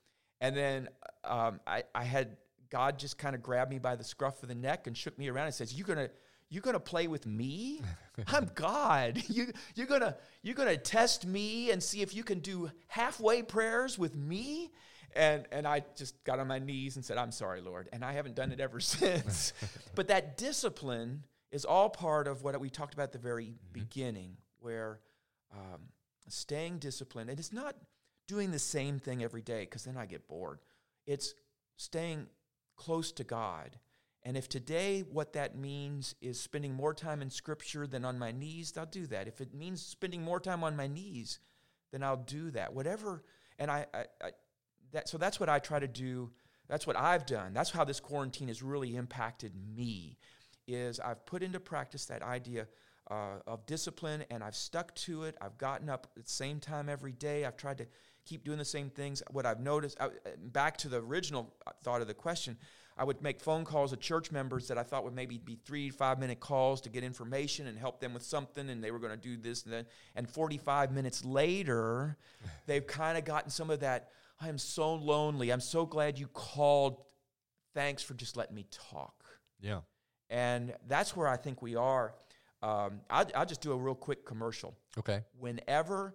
And then um, I, I had God just kind of grabbed me by the scruff of the neck and shook me around and says, "You're gonna." You're gonna play with me? I'm God. You, you're gonna you're gonna test me and see if you can do halfway prayers with me. And and I just got on my knees and said, "I'm sorry, Lord." And I haven't done it ever since. but that discipline is all part of what we talked about at the very mm-hmm. beginning, where um, staying disciplined, and it's not doing the same thing every day because then I get bored. It's staying close to God. And if today what that means is spending more time in Scripture than on my knees, I'll do that. If it means spending more time on my knees, then I'll do that. Whatever. And I, I, I that so that's what I try to do. That's what I've done. That's how this quarantine has really impacted me. Is I've put into practice that idea uh, of discipline, and I've stuck to it. I've gotten up at the same time every day. I've tried to keep doing the same things. What I've noticed, I, back to the original thought of the question, I would make phone calls to church members that I thought would maybe be three, five minute calls to get information and help them with something, and they were going to do this and then. And 45 minutes later, they've kind of gotten some of that. I am so lonely. I'm so glad you called. Thanks for just letting me talk. Yeah. And that's where I think we are. Um, I'll, I'll just do a real quick commercial. Okay. Whenever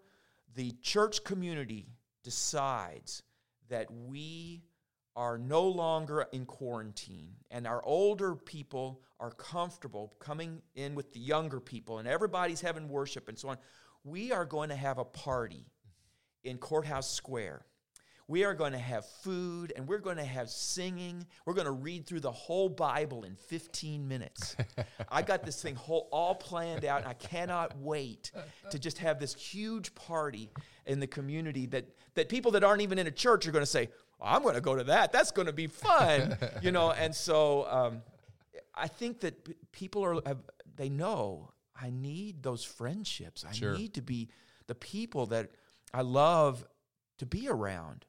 the church community decides that we are no longer in quarantine and our older people are comfortable coming in with the younger people and everybody's having worship and so on, we are going to have a party in Courthouse Square we are going to have food and we're going to have singing. We're going to read through the whole Bible in 15 minutes. I got this thing whole, all planned out, and I cannot wait to just have this huge party in the community that, that people that aren't even in a church are going to say, I'm going to go to that. That's going to be fun, you know. And so um, I think that p- people are have, they know I need those friendships. I sure. need to be the people that I love to be around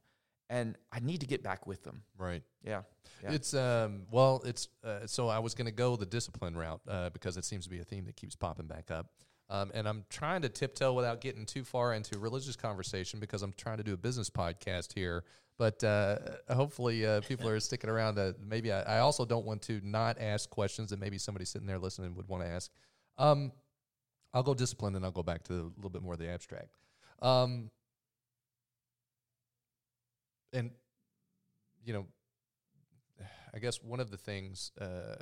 and I need to get back with them. Right. Yeah. yeah. It's um well it's uh, so I was going to go the discipline route uh, because it seems to be a theme that keeps popping back up. Um, and I'm trying to tiptoe without getting too far into religious conversation because I'm trying to do a business podcast here. But uh, hopefully, uh, people are sticking around. Maybe I, I, also don't want to not ask questions that maybe somebody sitting there listening would want to ask. Um, I'll go discipline, and I'll go back to a little bit more of the abstract. Um, and you know, I guess one of the things, uh,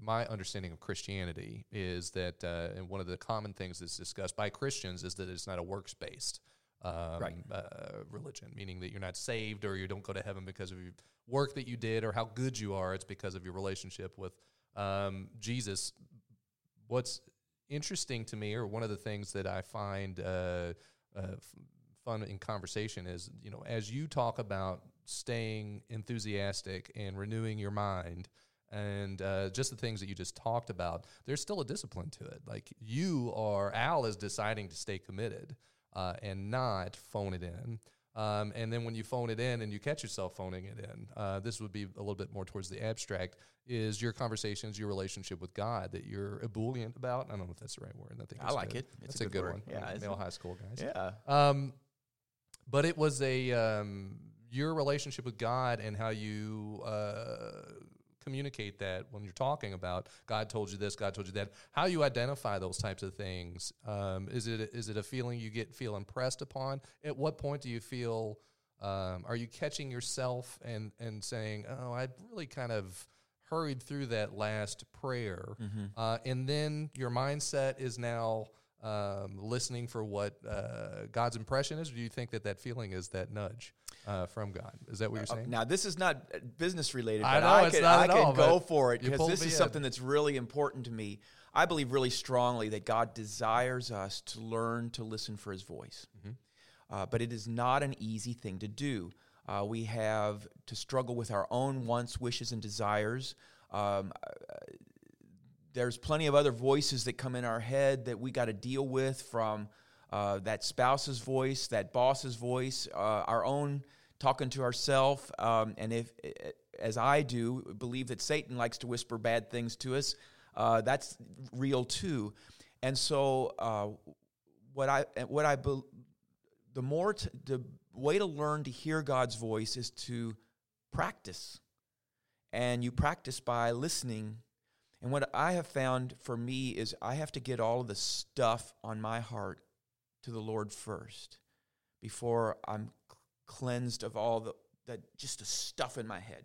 my understanding of Christianity is that, uh, and one of the common things that's discussed by Christians is that it's not a works based um, right. uh, religion, meaning that you're not saved or you don't go to heaven because of your work that you did or how good you are. It's because of your relationship with um, Jesus. What's interesting to me, or one of the things that I find uh, uh, fun in conversation is, you know, as you talk about staying enthusiastic and renewing your mind and uh, just the things that you just talked about, there's still a discipline to it. Like you are, Al is deciding to stay committed uh, and not phone it in. Um, and then when you phone it in and you catch yourself phoning it in, uh, this would be a little bit more towards the abstract, is your conversations, your relationship with God that you're ebullient about. I don't know if that's the right word. I think I like good. it. It's that's a good, good one. Yeah, male high school guys. Yeah. Um, but it was a um, your relationship with God and how you uh, communicate that when you're talking about God told you this, God told you that. How you identify those types of things? Um, is it is it a feeling you get feel impressed upon? At what point do you feel? Um, are you catching yourself and and saying, "Oh, I really kind of hurried through that last prayer," mm-hmm. uh, and then your mindset is now um, listening for what uh, God's impression is? Or do you think that that feeling is that nudge uh, from God? Is that what you're uh, saying? now, this is not business related. I know I it's can, not I at can all, go for it because this is something that's really important to me. I believe really strongly that God desires us to learn to listen for His voice, mm-hmm. Uh, but it is not an easy thing to do. Uh, we have to struggle with our own wants, wishes, and desires. Um, there's plenty of other voices that come in our head that we got to deal with from uh, that spouse's voice, that boss's voice, uh, our own talking to ourselves. Um, and if, as I do, believe that Satan likes to whisper bad things to us, uh, that's real too. And so, uh, what I what I be- the more t- the way to learn to hear God's voice is to practice. And you practice by listening. And what I have found for me is I have to get all of the stuff on my heart to the Lord first before I'm cleansed of all the that just the stuff in my head.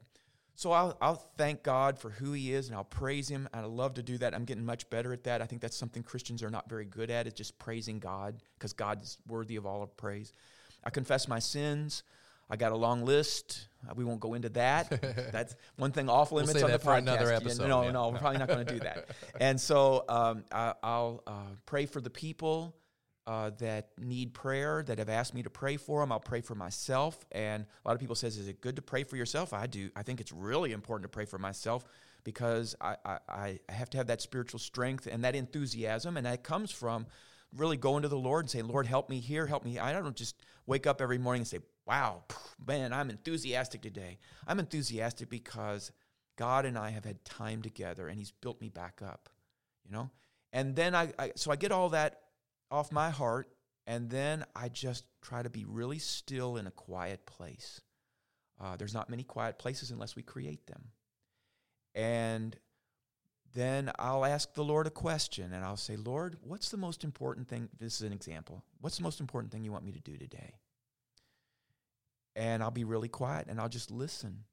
So I'll, I'll thank God for who He is, and I'll praise Him. And I love to do that. I'm getting much better at that. I think that's something Christians are not very good at, is just praising God, because God is worthy of all of praise. I confess my sins. I got a long list. Uh, we won't go into that. That's one thing off limits we'll on the podcast. another episode. no, yeah. no, we're probably not going to do that. And so um, I, will uh, pray for the people uh, that need prayer that have asked me to pray for them. I'll pray for myself. And a lot of people says, "Is it good to pray for yourself?" I do. I think it's really important to pray for myself because I, I, I have to have that spiritual strength and that enthusiasm, and that comes from really going to the Lord and saying, "Lord, help me here, help me." I don't just wake up every morning and say, "Wow, man, I'm enthusiastic today." I'm enthusiastic because God and I have had time together, and He's built me back up. You know, and then I, I so I get all that off my heart, and then I just try to be really still in a quiet place. Uh, there's not many quiet places unless we create them. And then I'll ask the Lord a question and I'll say, Lord, what's the most important thing? This is an example. What's the most important thing you want me to do today? And I'll be really quiet and I'll just listen.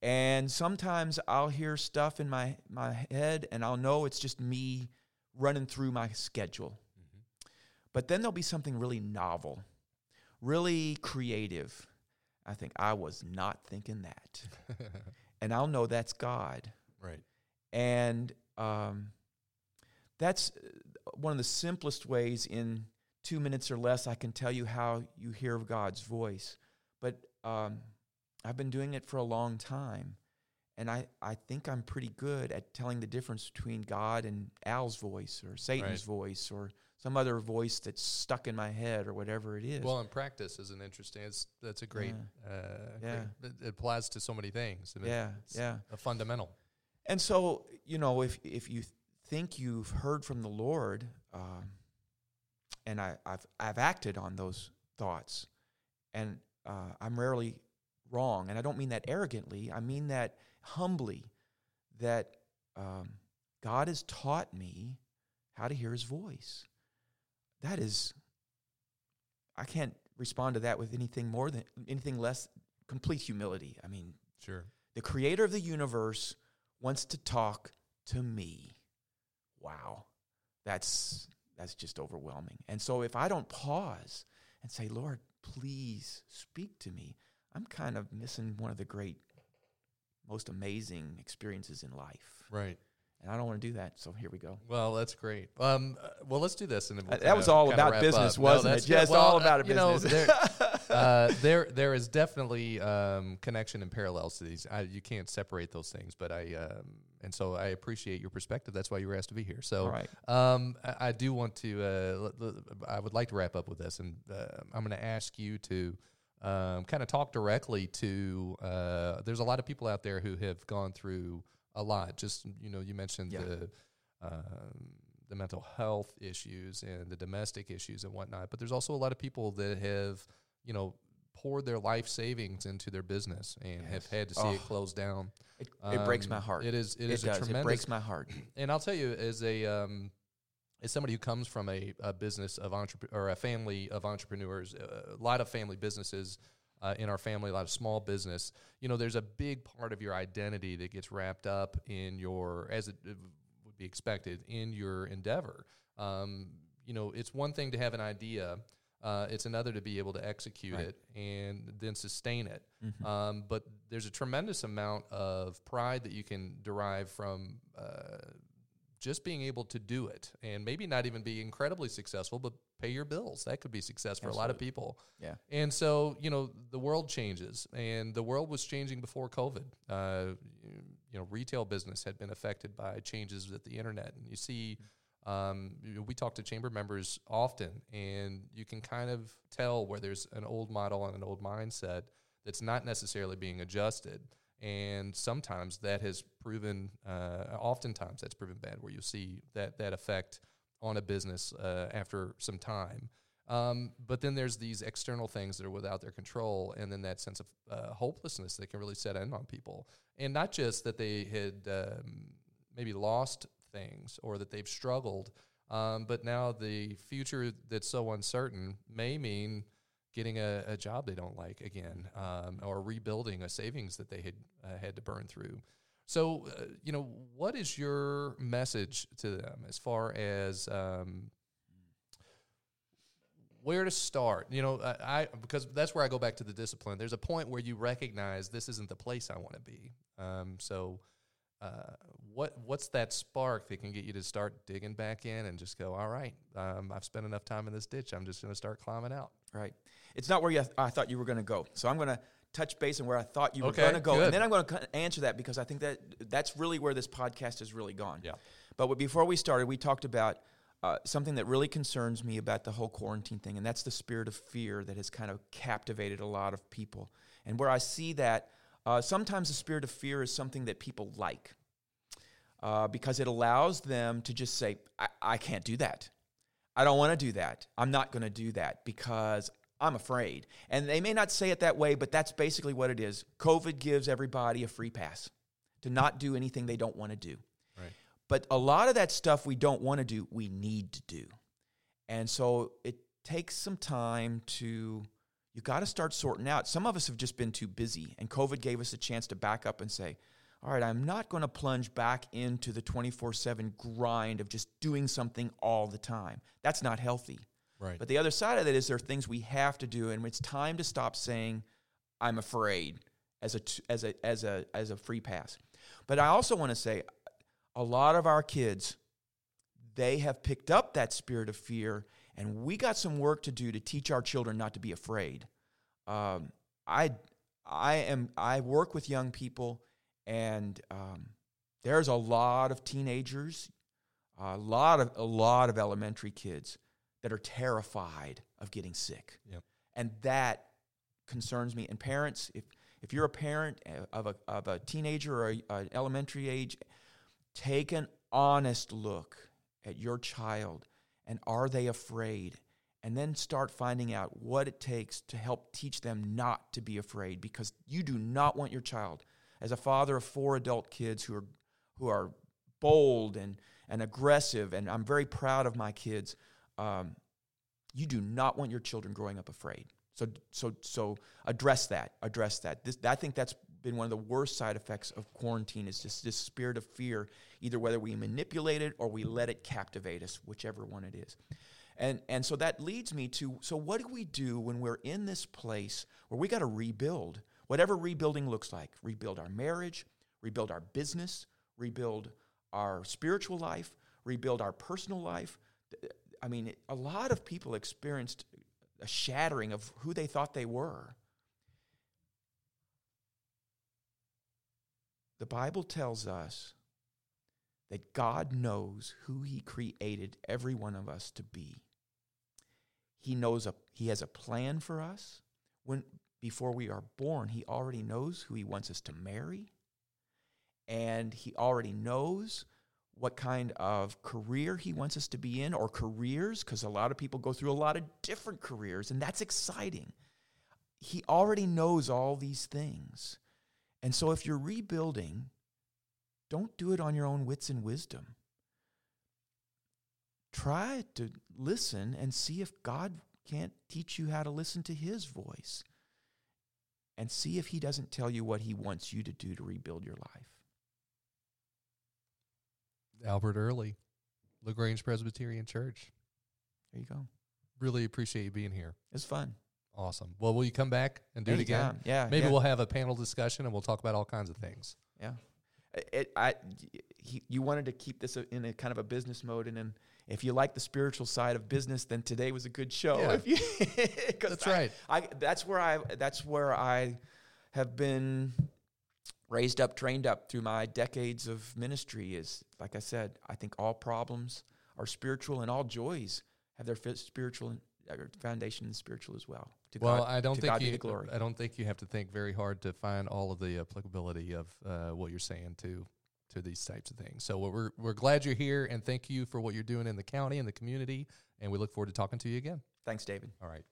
And sometimes I'll hear stuff in my, my head and I'll know it's just me running through my schedule. But then there'll be something really novel, really creative. I think I was not thinking that. and I'll know that's God. Right. And um, that's uh, one of the simplest ways in two minutes or less I can tell you how you hear God's voice. But um, I've been doing it for a long time. And I, I think I'm pretty good at telling the difference between God and Al's voice or Satan's Right. voice or some other voice that's stuck in my head or whatever it is. Well, and practice is an interesting. It's that's a great. Uh, Yeah. great- it, applies to so many things. I mean, yeah, it's yeah. A fundamental. And so, you know, if if you think you've heard from the Lord, um, and I, I've I've acted on those thoughts, and uh, I'm rarely wrong, and I don't mean that arrogantly. I mean that humbly. That um, God has taught me how to hear His voice. That is, I can't respond to that with anything more than anything less complete humility. I mean, Sure. the creator of the universe wants to talk to me. Wow. That's that's just overwhelming. And so if I don't pause and say, "Lord, please speak to me," I'm kind of missing one of the great most amazing experiences in life. Right. And I don't want to do that. So here we go. Well, that's great. Um, uh, well, let's do this, and then we'll Uh, that was all about business, up. Wasn't that's it? Just Well, all uh, about a you know, business. there, uh, there, there is definitely um, connection and parallels to these. I, you can't separate those things, but I, um, and so I appreciate your perspective. That's why you were asked to be here. So, right. um, I, I do want to. Uh, l- l- I would like to wrap up with this, and uh, I'm going to ask you to um, kind of talk directly to. Uh, there's a lot of people out there who have gone through a lot. Just you know, you mentioned Yeah. the. Um, the mental health issues and the domestic issues and whatnot, but there's also a lot of people that have, you know, poured their life savings into their business and have had to see it Oh. close down. It, it breaks Um, my heart. It is. It, is a does. tremendous It breaks my heart. and I'll tell you, as a um, as somebody who comes from a, a business of entrepreneur or a family of entrepreneurs, a lot of family businesses uh, in our family, a lot of small business. You know, there's a big part of your identity that gets wrapped up in your, as it would be expected, in your endeavor. Um, you know, it's one thing to have an idea. Uh, it's another to be able to execute Right. it and then sustain it. Mhm. Um, but there's a tremendous amount of pride that you can derive from uh, just being able to do it, and maybe not even be incredibly successful, but pay your bills. That could be success for a lot of people. Yeah. And so, you know, the world changes, and the world was changing before COVID. Uh, you know, retail business had been affected by changes with the internet, and you see. Um, we talk to chamber members often, and you can kind of tell where there's an old model and an old mindset that's not necessarily being adjusted. And sometimes that has proven, uh, oftentimes that's proven bad, where you see that that effect on a business uh, after some time. Um, but then there's these external things that are without their control, and then that sense of uh, hopelessness that can really set in on people. And not just that they had um, maybe lost things or that they've struggled, um, but now the future that's so uncertain may mean getting a, a job they don't like again, um, or rebuilding a savings that they had uh, had to burn through. So, uh, you know, what is your message to them as far as um, where to start? You know, I, I, because that's where I go back to the discipline. There's a point where you recognize this isn't the place I want to be. Um, so, uh, what what's that spark that can get you to start digging back in and just go, all right, um, I've spent enough time in this ditch. I'm just going to start climbing out. Right. It's not where you, I thought you were going to go. So I'm going to touch base on where I thought you were going to go, good. and then I'm going to answer that because I think that that's really where this podcast has really gone. Yeah. But what- before we started, we talked about uh, something that really concerns me about the whole quarantine thing, and that's the spirit of fear that has kind of captivated a lot of people. And where I see that, uh, sometimes the spirit of fear is something that people like uh, because it allows them to just say, I, I can't do that. I don't want to do that. I'm not going to do that because I'm afraid. And they may not say it that way, but that's basically what it is. COVID gives everybody a free pass to not do anything they don't want to do. Right. But a lot of that stuff we don't want to do, we need to do. And so it takes some time to, you got to start sorting out. Some of us have just been too busy, and COVID gave us a chance to back up and say, all right, I'm not going to plunge back into the 24 7 grind of just doing something all the time. That's not healthy. Right. But the other side of that is there are things we have to do, and it's time to stop saying, "I'm afraid" as a as a as a as a free pass. But I also want to say, a lot of our kids, they have picked up that spirit of fear, and we got some work to do to teach our children not to be afraid. Um, I I am I work with young people, and um, there's a lot of teenagers, a lot of a lot of elementary kids that are terrified of getting sick. Yep. And that concerns me. And parents, if if you're a parent of a of a teenager or a, an elementary age, take an honest look at your child and are they afraid? And then start finding out what it takes to help teach them not to be afraid because you do not want your child as a father of four adult kids who are who are bold and and aggressive and I'm very proud of my kids um, you do not want your children growing up afraid. So, so, so address that. Address that. This, I think that's been one of the worst side effects of quarantine is just this spirit of fear. Either whether we manipulate it or we let it captivate us, whichever one it is. And and so that leads me to so what do we do when we're in this place where we got to rebuild whatever rebuilding looks like? Rebuild our marriage, rebuild our business, rebuild our spiritual life, rebuild our personal life. I mean, a lot of people experienced a shattering of who they thought they were. The Bible tells us that God knows who He created every one of us to be. He knows a, He has a plan for us. When before we are born, He already knows who He wants us to marry, and He already knows what kind of career he wants us to be in or careers because a lot of people go through a lot of different careers and that's exciting. He already knows all these things. And so if you're rebuilding don't do it on your own wits and wisdom. Try to listen and see if god can't teach you how to listen to his voice and see if he doesn't tell you what he wants you to do to rebuild your life Albert Early, LaGrange Presbyterian Church. there you go Really appreciate you being here. it's fun Awesome. Well, will you come back and do it again? Yeah. Maybe yeah, we'll have a panel discussion and we'll talk about all kinds of things. Yeah. It, I, he, you wanted to keep this in a kind of a business mode, and then if you like the spiritual side of business, then today was a good show. Yeah. If you, That's I- right. I that's where I that's where I have been raised up, trained up through my decades of ministry. Is like I said, I think all problems are spiritual, and all joys have their spiritual foundation in spiritual as well. To Well, God, I don't think God be you. the glory. I don't think you have to think very hard to find all of the applicability of uh, what you're saying to to these types of things. So we're we're glad you're here and thank you for what you're doing in the county and the community And we look forward to talking to you again. Thanks, David. All right.